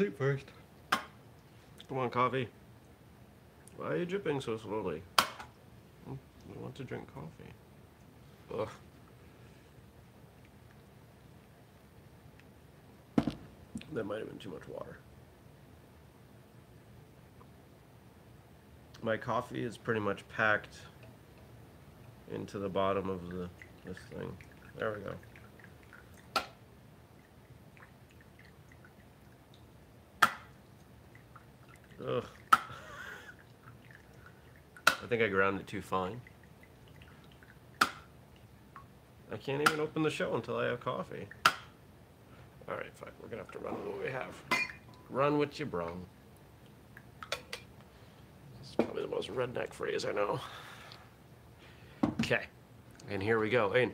sleep first. Come on, coffee. Why are you dripping so slowly? Hmm, I want to drink coffee. Ugh. That might have been too much water. My coffee is pretty much packed into the bottom of the this thing. There we go. Ugh. I think I ground it too fine. I can't even open the show until I have coffee. Alright, fine. We're gonna have to run with what we have. Run what you brung. It's probably the most redneck phrase I know. Okay. And here we go. And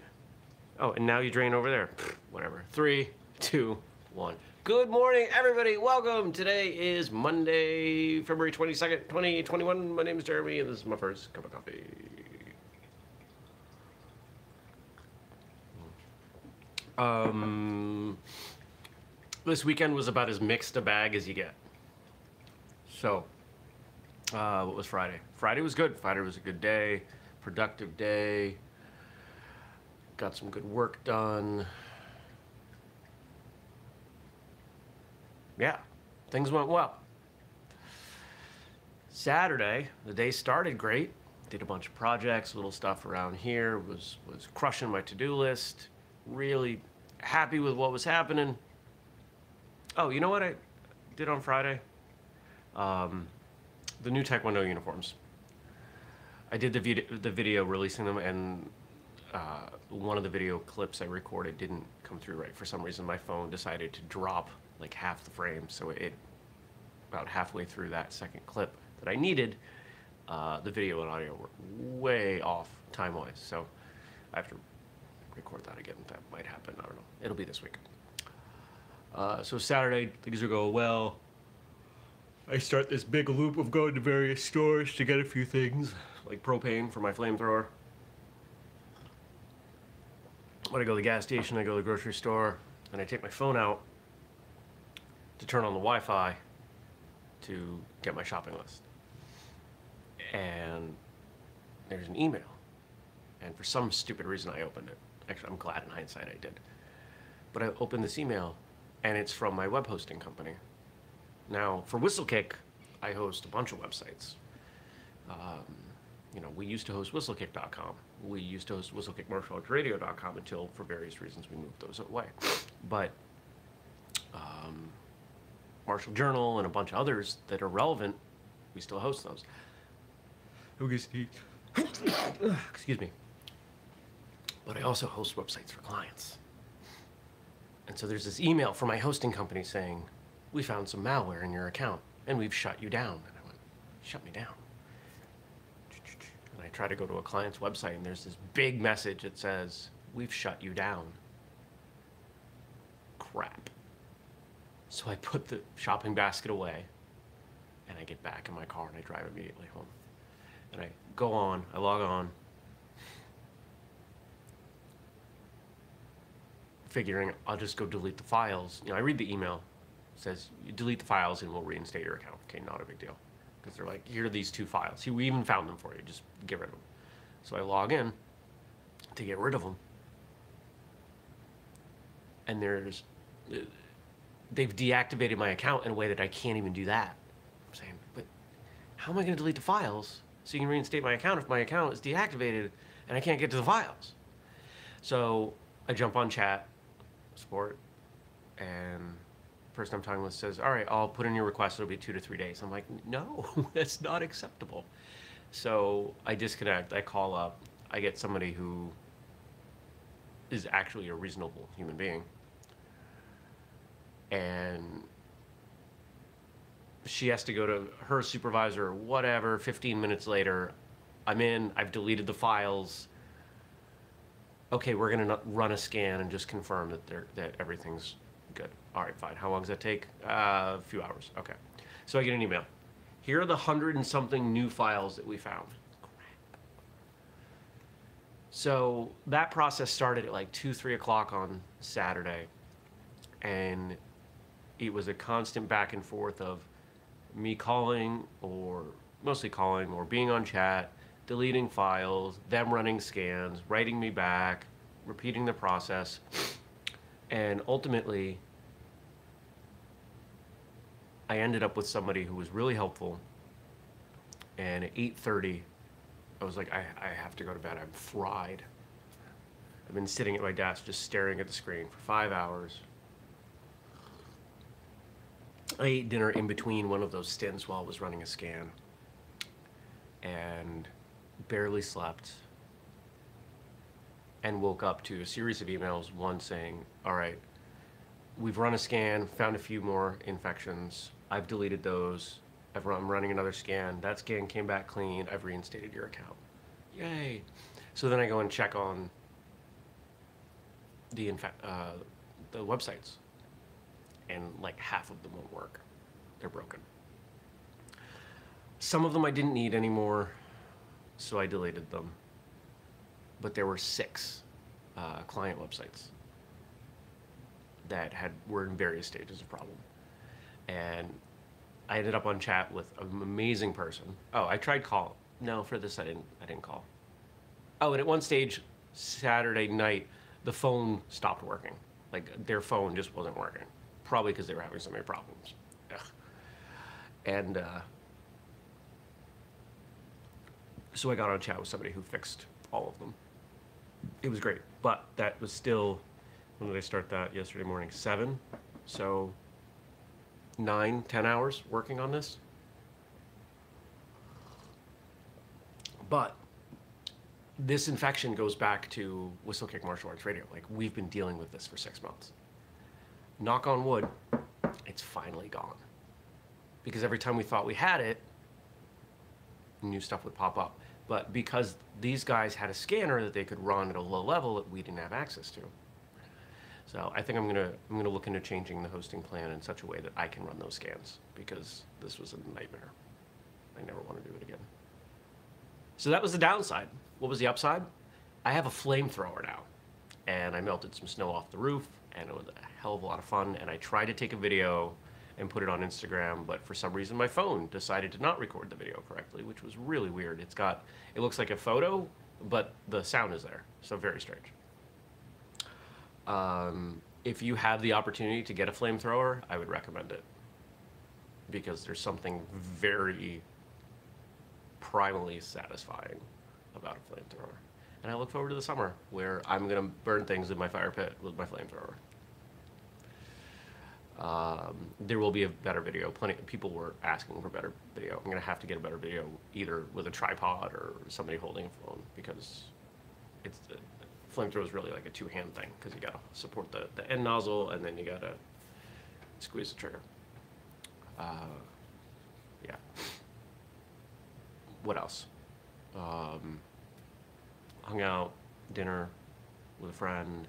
oh, and now you drain over there. Whatever. Three, two, one. Good morning, everybody. Welcome. Today is Monday, February 22nd, 2021. My name is Jeremy, and this is my first cup of coffee. Um, this weekend was about as mixed a bag as you get. So, uh, what was Friday? Friday was good. Friday was a good day, productive day. Got some good work done. Yeah, things went well. Saturday, the day started great. Did a bunch of projects, little stuff around here. Was was crushing my to-do list. Really happy with what was happening. Oh, you know what I did on Friday? Um, the new Taekwondo uniforms. I did the video, the video releasing them, and uh, one of the video clips I recorded didn't come through right. For some reason, my phone decided to drop like half the frame, so it about halfway through that second clip that I needed, uh, the video and audio were way off time-wise. So I have to record that again. That might happen. I don't know. It'll be this week. Uh, so Saturday, things are going well. I start this big loop of going to various stores to get a few things, like propane for my flamethrower. When I go to the gas station, I go to the grocery store, and I take my phone out to turn on the Wi-Fi to get my shopping list. And there's an email. And for some stupid reason, I opened it. Actually, I'm glad in hindsight I did. But I opened this email, and it's from my web hosting company. Now, for Whistlekick, I host a bunch of websites. Um, you know, we used to host whistlekick.com. We used to host whistlekickmartialartsradio.com until, for various reasons, we moved those away. But um, Martial Journal and a bunch of others that are relevant, we still host those. Excuse me. But I also host websites for clients. And so there's this email from my hosting company saying, we found some malware in your account and we've shut you down. And I went, shut me down. I try to go to a client's website and there's this big message that says, we've shut you down. Crap. So I put the shopping basket away and I get back in my car and I drive immediately home. And I go on, I log on, figuring I'll just go delete the files. You know, I read the email, says delete the files and we'll reinstate your account. Okay, not a big deal. Because they're like, here are these two files. We even found them for you, just get rid of them. So I log in to get rid of them. And there's, uh, they've deactivated my account in a way that I can't even do that. I'm saying, but how am I going to delete the files so you can reinstate my account if my account is deactivated and I can't get to the files? So I jump on chat support and person I'm talking with says, all right, I'll put in your request. It'll be two to three days. I'm like, no, that's not acceptable. So I disconnect. I call up. I get somebody who is actually a reasonable human being and she has to go to her supervisor whatever 15 minutes later i'm in i've deleted the files okay we're going to run a scan and just confirm that they're, that everything's good all right fine. How long does that take? Uh, a few hours. Okay. So i get an email. Here are the hundred and something new files that we found. So that process started at like 2 3 o'clock on saturday. And it was a constant back and forth of me calling or mostly calling or being on chat, deleting files, them running scans, writing me back, repeating the process. And ultimately, I ended up with somebody who was really helpful. And at 8:30, I was like, I, I have to go to bed. I'm fried. I've been sitting at my desk just staring at the screen for five hours. I ate dinner in between one of those stints while I was running a scan and barely slept and woke up to a series of emails, one saying, All right, we've run a scan, found a few more infections. I've deleted those. I've run, I'm running another scan. That scan came back clean. I've reinstated your account. Yay. So then I go and check on the, uh, the websites, and like half of them won't work. They're broken. Some of them I didn't need anymore, so I deleted them. But there were six uh, client websites that had were in various stages of problem, and I ended up on chat with an amazing person. Oh, I tried call. No, for this I didn't. I didn't call. Oh, and at one stage, Saturday night, the phone stopped working. Like their phone just wasn't working. Probably because they were having so many problems. Ugh. And uh, so I got on chat with somebody who fixed all of them. It was great, but that was still. When did I start that? Yesterday morning, seven. So nine, ten hours working on this. But this infection goes back to Whistlekick Martial Arts Radio. Like we've been dealing with this for six months. Knock on wood, it's finally gone. Because every time we thought we had it, new stuff would pop up. But because these guys had a scanner that they could run at a low level that we didn't have access to. So I think I'm gonna I'm gonna look into changing the hosting plan in such a way that I can run those scans because this was a nightmare. I never want to do it again. So that was the downside. What was the upside? I have a flamethrower now, and I melted some snow off the roof, and it was a hell of a lot of fun. And I tried to take a video and put it on Instagram, but for some reason my phone decided to not record the video correctly, which was really weird. It's got it looks like a photo, but the sound is there, so very strange. Um, if you have the opportunity to get a flamethrower, I would recommend it because there's something very primally satisfying about a flamethrower. And I look forward to the summer where I'm going to burn things in my fire pit with my flamethrower. Um, there will be a better video. Plenty people were asking for better video. I'm going to have to get a better video either with a tripod or somebody holding a phone because it's flamethrower is really like a two-hand thing because you got to support the, the end nozzle and then you got to squeeze the trigger. Uh, yeah. What else? Um, hung out, dinner with a friend,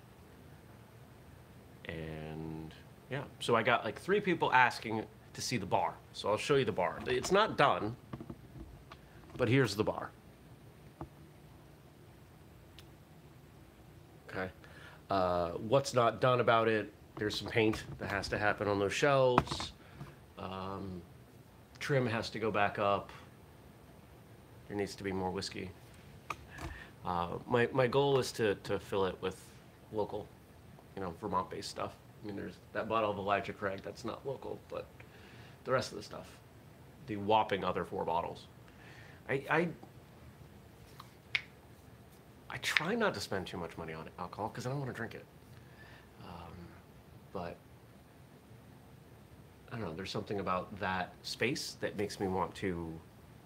and yeah. So I got like three people asking to see the bar. So I'll show you the bar. It's not done, but here's the bar. Okay. Uh, what's not done about it? There's some paint that has to happen on those shelves. Um, trim has to go back up. There needs to be more whiskey. Uh, my, my goal is to, to fill it with local, you know, Vermont-based stuff. I mean, there's that bottle of Elijah Craig that's not local, but the rest of the stuff, the whopping other four bottles. I, I, I try not to spend too much money on alcohol because I don't want to drink it. Um, but I don't know. There's something about that space that makes me want to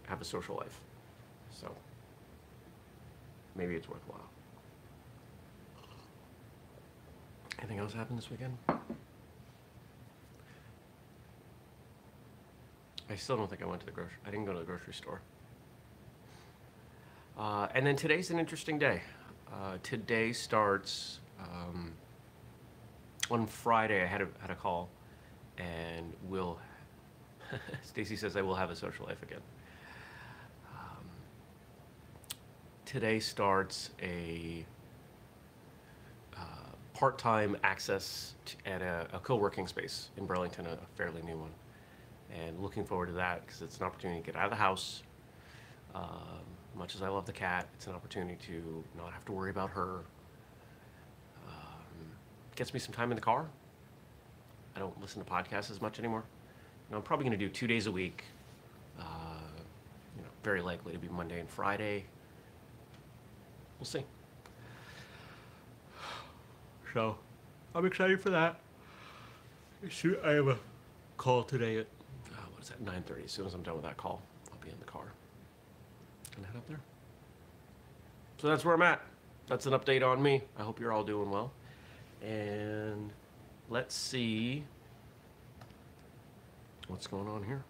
have a social life. So maybe it's worthwhile. Anything else happened this weekend? I still don't think I went to the grocery. I didn't go to the grocery store. Uh, and then today's an interesting day. Uh, today starts um, on Friday. I had a had a call, and will. Stacy says I will have a social life again. Um, today starts a uh, part-time access to, at a, a co-working space in Burlington, a, a fairly new one, and looking forward to that because it's an opportunity to get out of the house. Um, much as I love the cat, it's an opportunity to not have to worry about her. Um, gets me some time in the car. I don't listen to podcasts as much anymore. You know, I'm probably going to do two days a week. Uh, you know, very likely to be Monday and Friday. We'll see. So, I'm excited for that. Shoot, I have a call today at uh, what is that? 9:30. As soon as I'm done with that call, I'll be in the car and head up there. So that's where I'm at. That's an update on me. I hope you're all doing well. And let's see what's going on here.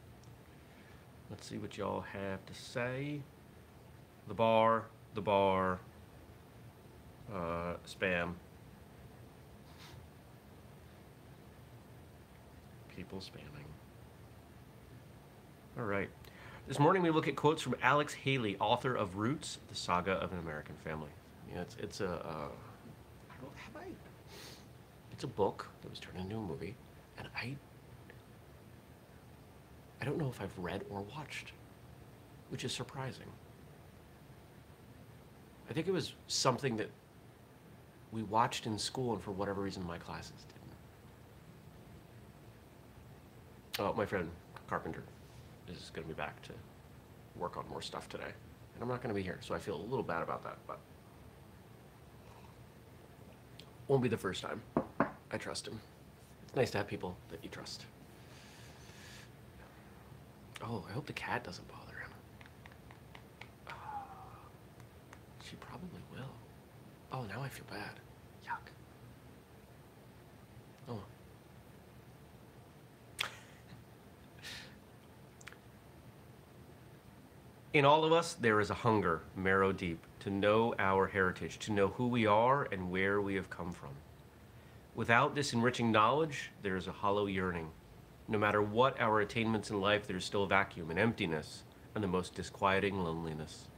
Let's see what y'all have to say. The bar, the bar, uh, spam. People spamming. All right. This morning we look at quotes from Alex Haley, author of Roots: The Saga of an American Family. Yeah, it's it's a uh, have I. It's a book that was turned into a movie, and I I don't know if I've read or watched, which is surprising. I think it was something that we watched in school, and for whatever reason, my classes didn't. Oh, my friend Carpenter is going to be back to work on more stuff today, and I'm not going to be here, so I feel a little bad about that, but won't be the first time. I trust him. It's nice to have people that you trust. Oh, I hope the cat doesn't bother him. Ah, she probably will. Oh, now I feel bad. Yuck. Oh. In all of us, there is a hunger, marrow deep, to know our heritage, to know who we are and where we have come from. Without this enriching knowledge, there is a hollow yearning. No matter what our attainments in life, there is still a vacuum, an emptiness, and the most disquieting loneliness.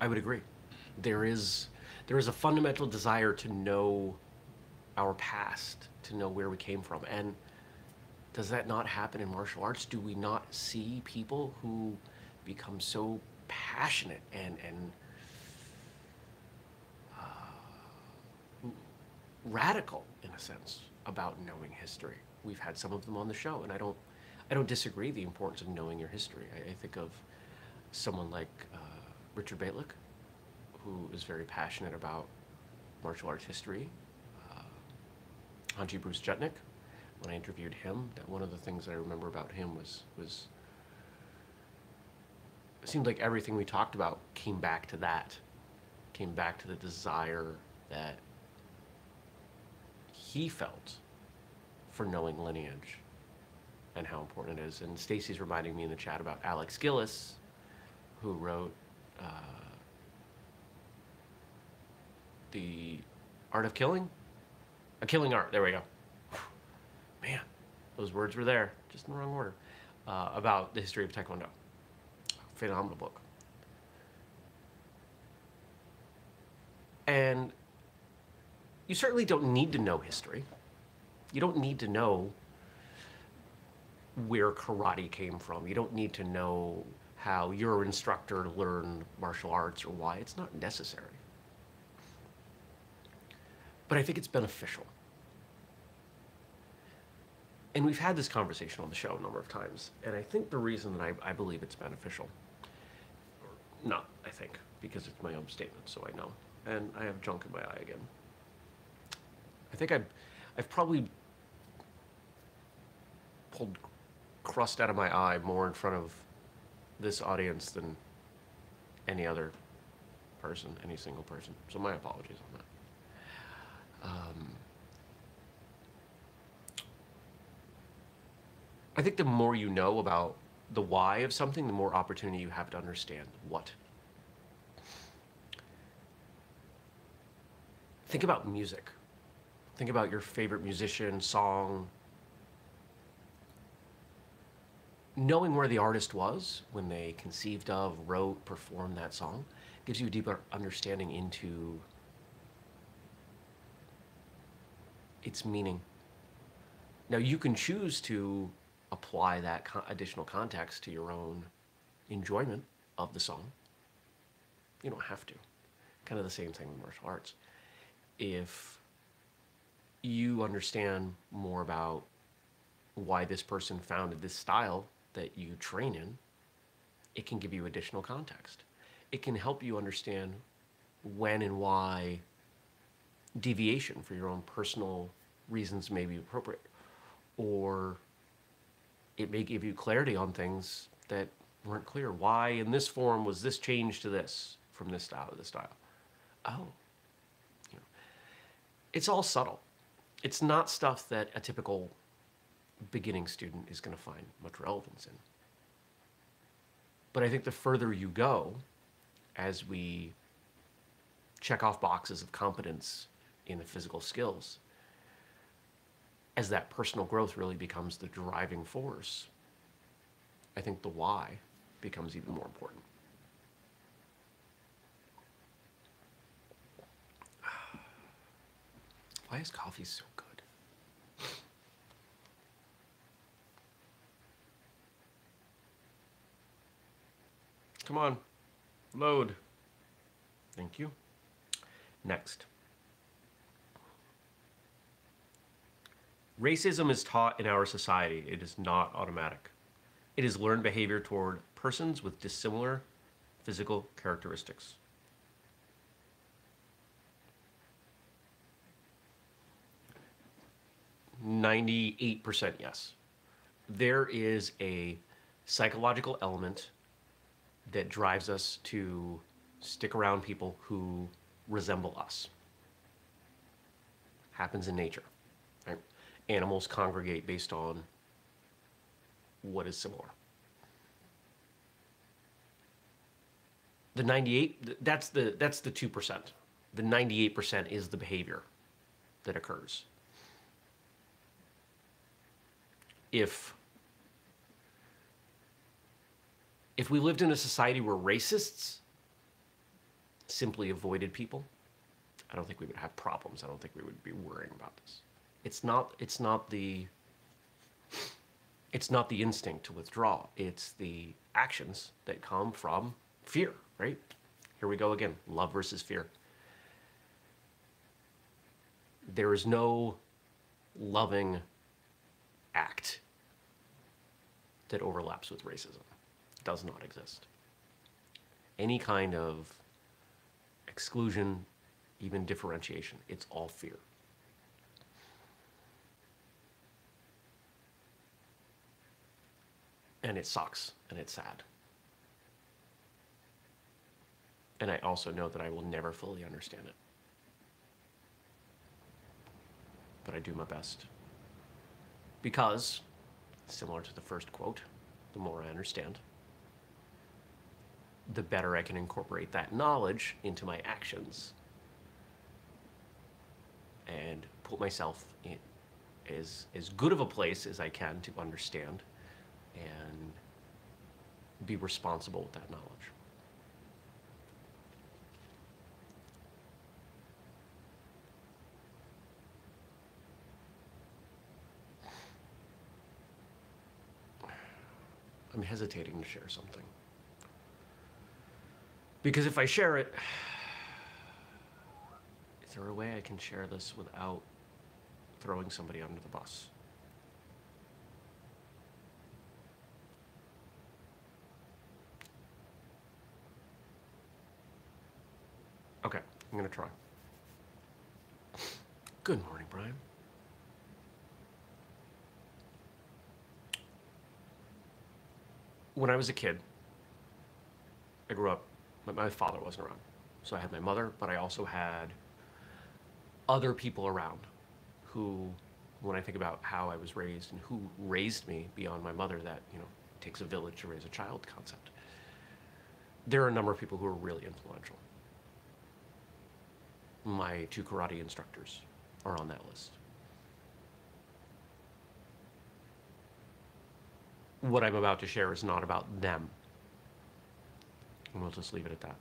I would agree. There is, there is a fundamental desire to know our past, to know where we came from. And does that not happen in martial arts? Do we not see people who become so passionate and, and uh, radical, in a sense, about knowing history? We've had some of them on the show, and I don't, I don't disagree the importance of knowing your history. I, I think of someone like uh, Richard Bejtlich, who is very passionate about martial arts history. Uh, Hanshi Bruce Juchnik, when I interviewed him, that one of the things I remember about him was was it seemed like everything we talked about came back to that, came back to the desire that he felt for knowing lineage and how important it is. And Stacy's reminding me in the chat about Alex Gillis, who wrote uh, the Art of Killing, a Killing Art. There we go. Those words were there, just in the wrong order. Uh, about the history of Taekwondo. Phenomenal book. And you certainly don't need to know history. You don't need to know where karate came from. You don't need to know how your instructor learned martial arts or why. It's not necessary. But I think it's beneficial. And we've had this conversation on the show a number of times. And I think the reason that I, I believe it's beneficial, or not I think, because it's my own statement, so I know. And I have junk in my eye again. I think I've, I've probably pulled crust out of my eye more in front of this audience than any other person, any single person. So my apologies on that. Um, I think the more you know about the why of something, the more opportunity you have to understand what. Think about music. Think about your favorite musician, song. Knowing where the artist was when they conceived of, wrote, performed that song gives you a deeper understanding into its meaning. Now, you can choose to apply that additional context to your own enjoyment of the song. You don't have to. Kind of the same thing with martial arts. If you understand more about why this person founded this style that you train in, it can give you additional context. It can help you understand when and why deviation for your own personal reasons may be appropriate. Or it may give you clarity on things that weren't clear. Why in this form was this changed to this from this style to this style? Oh. You know, it's all subtle. It's not stuff that a typical beginning student is going to find much relevance in. But I think the further you go, as we check off boxes of competence in the physical skills, as that personal growth really becomes the driving force, I think the why becomes even more important. Why is coffee so good? Come on, load. Thank you. Next. Racism is taught in our society. It is not automatic. It is learned behavior toward persons with dissimilar physical characteristics. Ninety-eight percent yes. There is a psychological element that drives us to stick around people who resemble us. Happens in nature. Animals congregate based on what is similar. The 98 that's the that's the 2%. The 98% is the behavior that occurs. If if we lived in a society where racists simply avoided people, I don't think we would have problems. I don't think we would be worrying about this. It's not it's not the it's not the instinct to withdraw. It's the actions that come from fear, right? Here we go again. Love versus fear. There is no loving act that overlaps with racism does not exist. Any kind of exclusion, even differentiation, it's all fear. And it sucks and it's sad. And I also know that I will never fully understand it. But I do my best. Because, similar to the first quote, the more I understand, the better I can incorporate that knowledge into my actions and put myself in as, as good of a place as I can to understand and be responsible with that knowledge. I'm hesitating to share something. Because if I share it, is there a way I can share this without throwing somebody under the bus? I'm gonna try. Good morning, Brian. When I was a kid, I grew up but my father wasn't around. So I had my mother, but I also had other people around who, when I think about how I was raised and who raised me beyond my mother, that, you know, takes a village to raise a child concept. There are a number of people who are really influential. My two karate instructors are on that list. What I'm about to share is not about them. And we'll just leave it at that.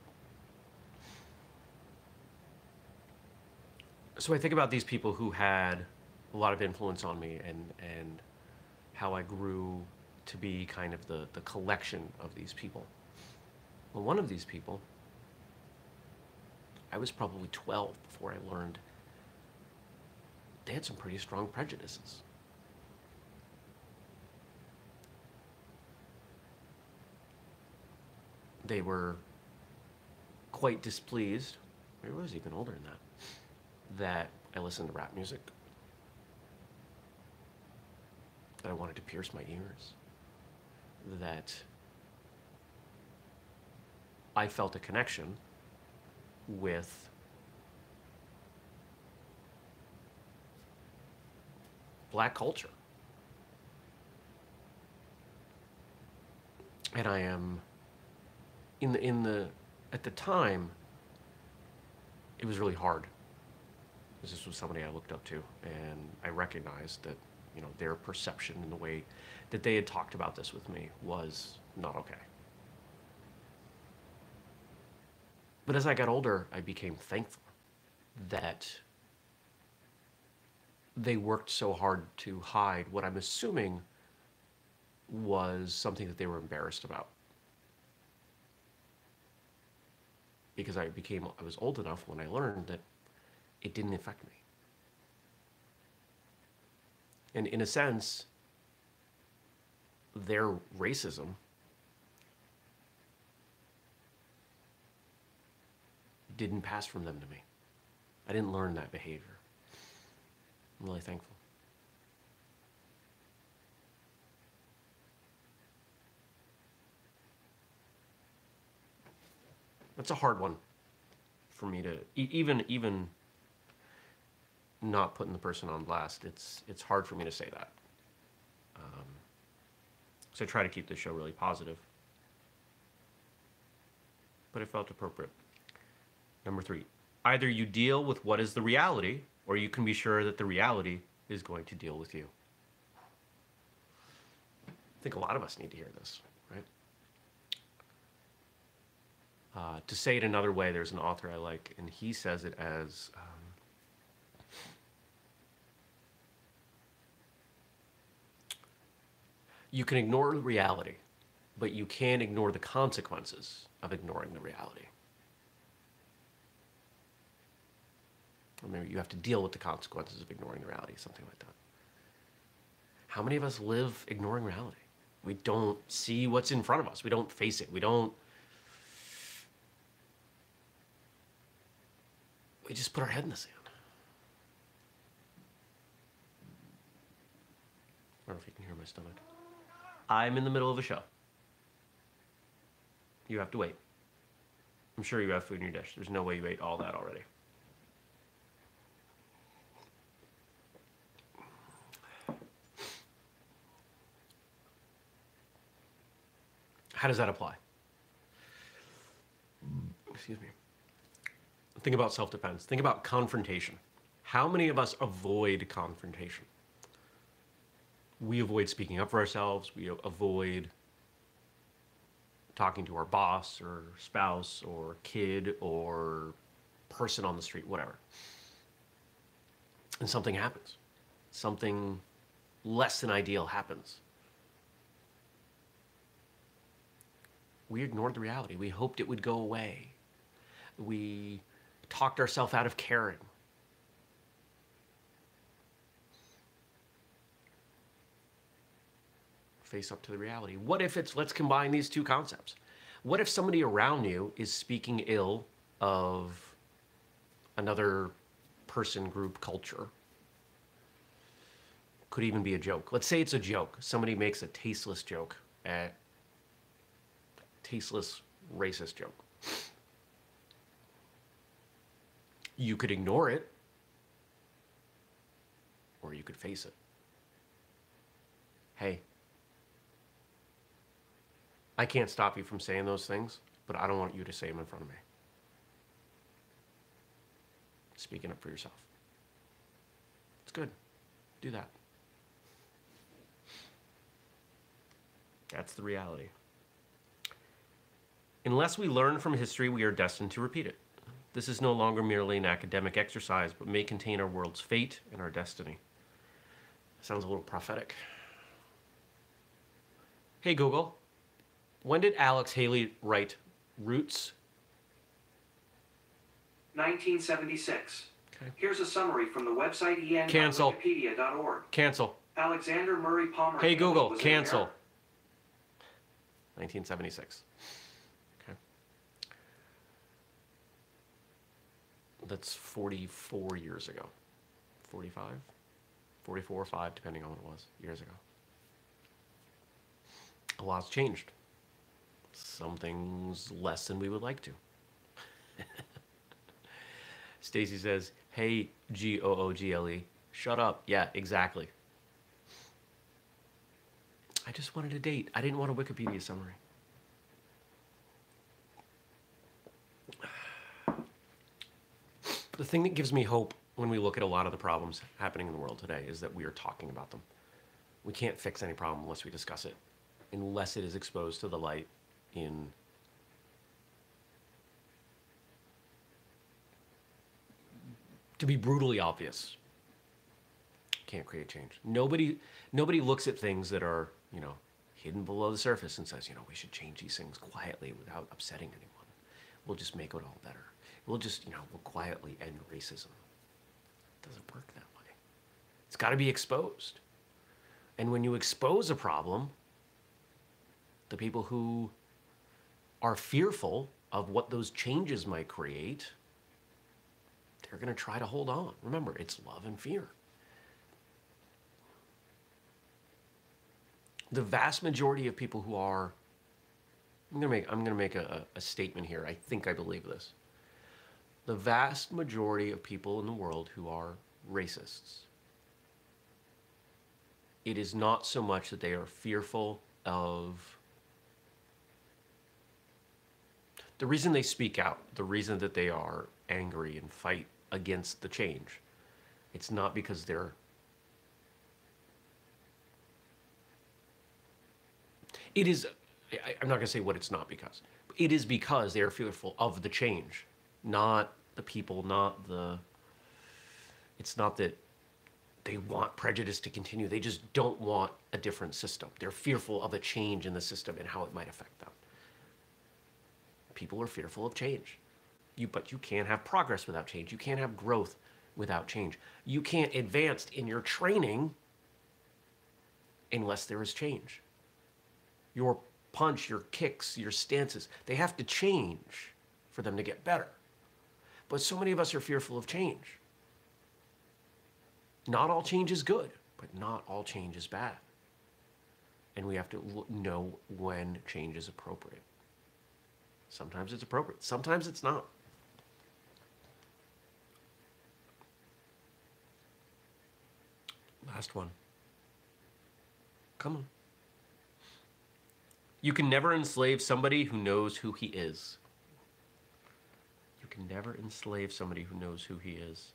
So I think about these people who had a lot of influence on me and and how I grew to be kind of the the collection of these people. Well, one of these people, I was probably 12 before I learned they had some pretty strong prejudices. They were quite displeased, maybe I was even older than that, that I listened to rap music. That I wanted to pierce my ears. That I felt a connection with black culture. And I am in the in the at the time it was really hard. Because this was somebody I looked up to and I recognized that, you know, their perception and the way that they had talked about this with me was not okay. But as I got older, I became thankful that they worked so hard to hide what I'm assuming was something that they were embarrassed about. Because I became, I was old enough when I learned that it didn't affect me. And in a sense, their racism didn't pass from them to me. I didn't learn that behavior. I'm really thankful. That's a hard one for me to even even not putting the person on blast. It's it's hard for me to say that. Um, so I try to keep the show really positive, but it felt appropriate. Number three, either you deal with what is the reality, or you can be sure that the reality is going to deal with you. I think a lot of us need to hear this, right? Uh, to say it another way, there's an author I like, and he says it as um, you can ignore reality, but you can't ignore the consequences of ignoring the reality. Maybe you have to deal with the consequences of ignoring reality, something like that. How many of us live ignoring reality? We don't see what's in front of us. We don't face it. We don't. We just put our head in the sand. I don't know if you can hear my stomach. I'm in the middle of a show. You have to wait. I'm sure you have food in your dish. There's no way you ate all that already. How does that apply? Excuse me. Think about self defense. Think about confrontation. How many of us avoid confrontation? We avoid speaking up for ourselves, we avoid talking to our boss or spouse or kid or person on the street, whatever. And something happens. Something less than ideal happens. We ignored the reality. We hoped it would go away. We talked ourselves out of caring. Face up to the reality. What if it's, let's combine these two concepts. What if somebody around you is speaking ill of another person, group, culture? Could even be a joke. Let's say it's a joke. Somebody makes a tasteless joke at tasteless, racist joke. You could ignore it, or you could face it. Hey, I can't stop you from saying those things, but I don't want you to say them in front of me. Speaking up for yourself. It's good. Do that. That's the reality. Unless we learn from history, we are destined to repeat it. This is no longer merely an academic exercise, but may contain our world's fate and our destiny. Sounds a little prophetic. Hey Google, when did Alex Haley write Roots? 1976. Okay. Here's a summary from the website en.wikipedia.org. Cancel. Alexander Murray Palmer. Hey Google, cancel. 1976. Okay. That's 44 years ago. 45? 44 or 5, depending on what it was, years ago. A lot's changed. Some things less than we would like to. Stacy says, "Hey G O O G L E, shut up." Yeah, exactly. I just wanted a date. I didn't want a Wikipedia summary. The thing that gives me hope when we look at a lot of the problems happening in the world today is that we are talking about them. We can't fix any problem unless we discuss it, unless it is exposed to the light in to be brutally obvious. Can't create change. Nobody nobody looks at things that are you know hidden below the surface and says you know we should change these things quietly without upsetting anyone. We'll just make it all better we'll just you know we'll quietly end racism it doesn't work that way it's got to be exposed and when you expose a problem the people who are fearful of what those changes might create they're going to try to hold on. Remember, it's love and fear. The vast majority of people who are, I'm going to make, I'm going to make a, a statement here. I think I believe this. The vast majority of people in the world who are racists, it is not so much that they are fearful of the reason they speak out, the reason that they are angry and fight against the change, it's not because they're. It is, I'm not going to say what it's not because. It is because they are fearful of the change, not the people, not the. It's not that they want prejudice to continue. They just don't want a different system. They're fearful of a change in the system and how it might affect them people are fearful of change. You, but you can't have progress without change. You can't have growth without change. You can't advance in your training unless there is change. Your punch, your kicks, your stances, they have to change for them to get better. But so many of us are fearful of change. Not all change is good, but not all change is bad. And we have to know when change is appropriate. Sometimes it's appropriate, sometimes it's not. Last one. Come on. You can never enslave somebody who knows who he is. Can never enslave somebody who knows who he is.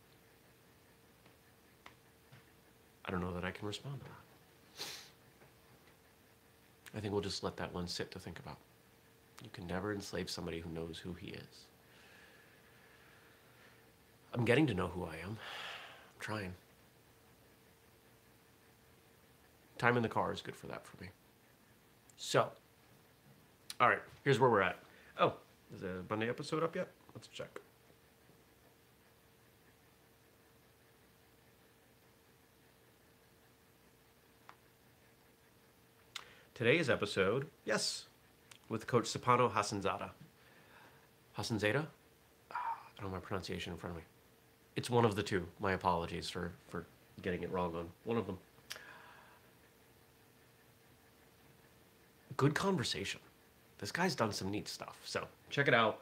I don't know that I can respond to that. I think we'll just let that one sit to think about. You can never enslave somebody who knows who he is. I'm getting to know who I am. I'm trying. Time in the car is good for that for me. So, all right, here's where we're at. Oh, is the Monday episode up yet? Let's check. Today's episode, yes, with Coach Sapano Hassanzada. Hassanzada? I don't know my pronunciation in front of me. It's one of the two. My apologies for, for getting it wrong on one of them. Good conversation. This guy's done some neat stuff. So check it out.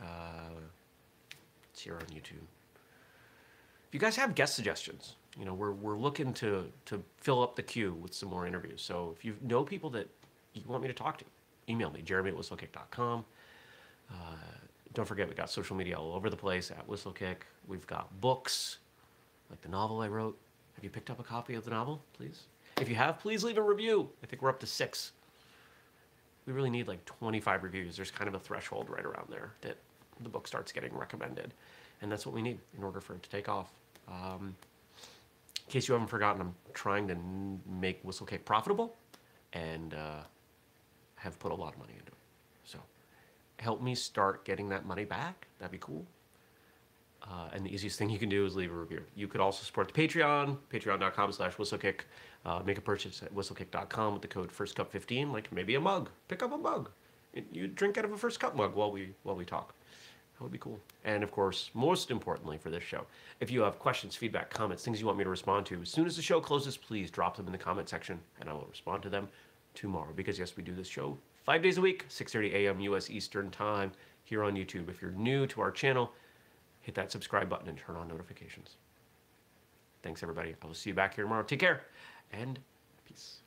Uh, it's here on YouTube. If you guys have guest suggestions, you know, we're, we're looking to, to fill up the queue with some more interviews. So if you know people that you want me to talk to, email me, jeremy at whistlekick.com. Uh, don't forget, we got social media all over the place at Whistlekick. We've got books, like the novel I wrote. Have you picked up a copy of the novel, please? If you have, please leave a review. I think we're up to six. We really need like 25 reviews. There's kind of a threshold right around there that the book starts getting recommended. And that's what we need in order for it to take off. Um, in case you haven't forgotten, I'm trying to make Whistlekick profitable and uh, have put a lot of money into it. So help me start getting that money back. That'd be cool. Uh, and the easiest thing you can do is leave a review. You could also support the Patreon, patreon.com slash whistlekick. Uh, make a purchase at whistlekick.com with the code FIRSTCUP15, like maybe a mug. Pick up a mug. You- You drink out of a First Cup mug while we, while we talk. That would be cool. And of course, most importantly for this show, if you have questions, feedback, comments, things you want me to respond to, as soon as the show closes, please drop them in the comment section and I will respond to them tomorrow. Because yes, we do this show five days a week, 6.30 a.m. U.S. Eastern Time here on YouTube. If you're new to our channel, hit that subscribe button and turn on notifications. Thanks, everybody. I will see you back here tomorrow. Take care and peace.